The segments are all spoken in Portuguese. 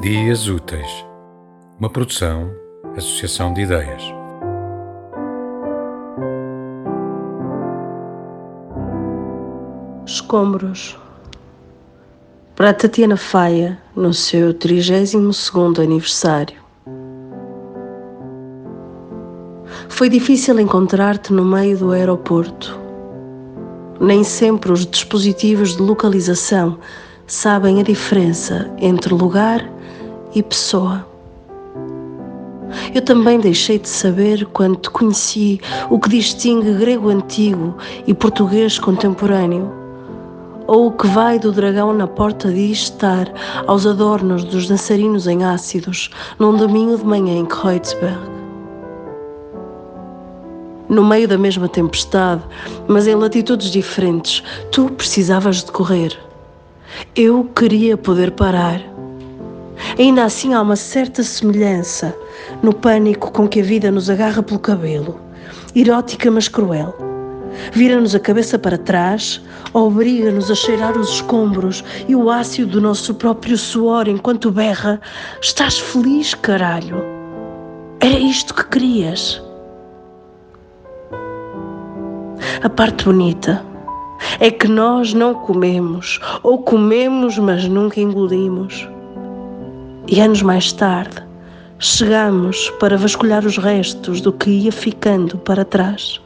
Dias Úteis, uma produção, associação de ideias. Escombros. Para Tatiana Faia, no seu 32º aniversário. Foi difícil encontrar-te no meio do aeroporto. Nem sempre os dispositivos de localização sabem a diferença entre lugar e pessoa. Eu também deixei de saber quando te conheci o que distingue grego antigo e português contemporâneo, ou o que vai do dragão na porta de estar aos adornos dos dançarinos em ácidos num domingo de manhã em Kreuzberg. No meio da mesma tempestade, mas em latitudes diferentes, tu precisavas de correr. Eu queria poder parar Ainda assim há uma certa semelhança no pânico com que a vida nos agarra pelo cabelo, erótica mas cruel. Vira-nos a cabeça para trás, obriga-nos a cheirar os escombros e o ácido do nosso próprio suor enquanto berra: Estás feliz, caralho? Era isto que querias. A parte bonita é que nós não comemos, ou comemos, mas nunca engolimos. E anos mais tarde, chegamos para vasculhar os restos do que ia ficando para trás.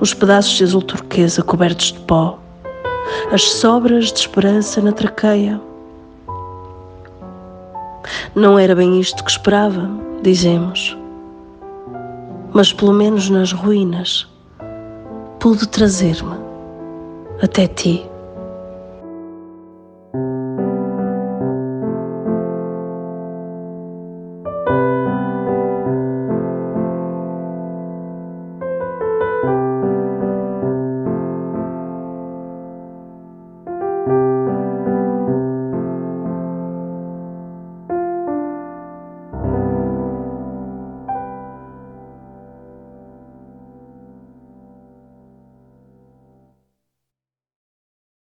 Os pedaços de azul turquesa cobertos de pó, as sobras de esperança na traqueia. Não era bem isto que esperava, dizemos. Mas pelo menos nas ruínas pude trazer-me até ti.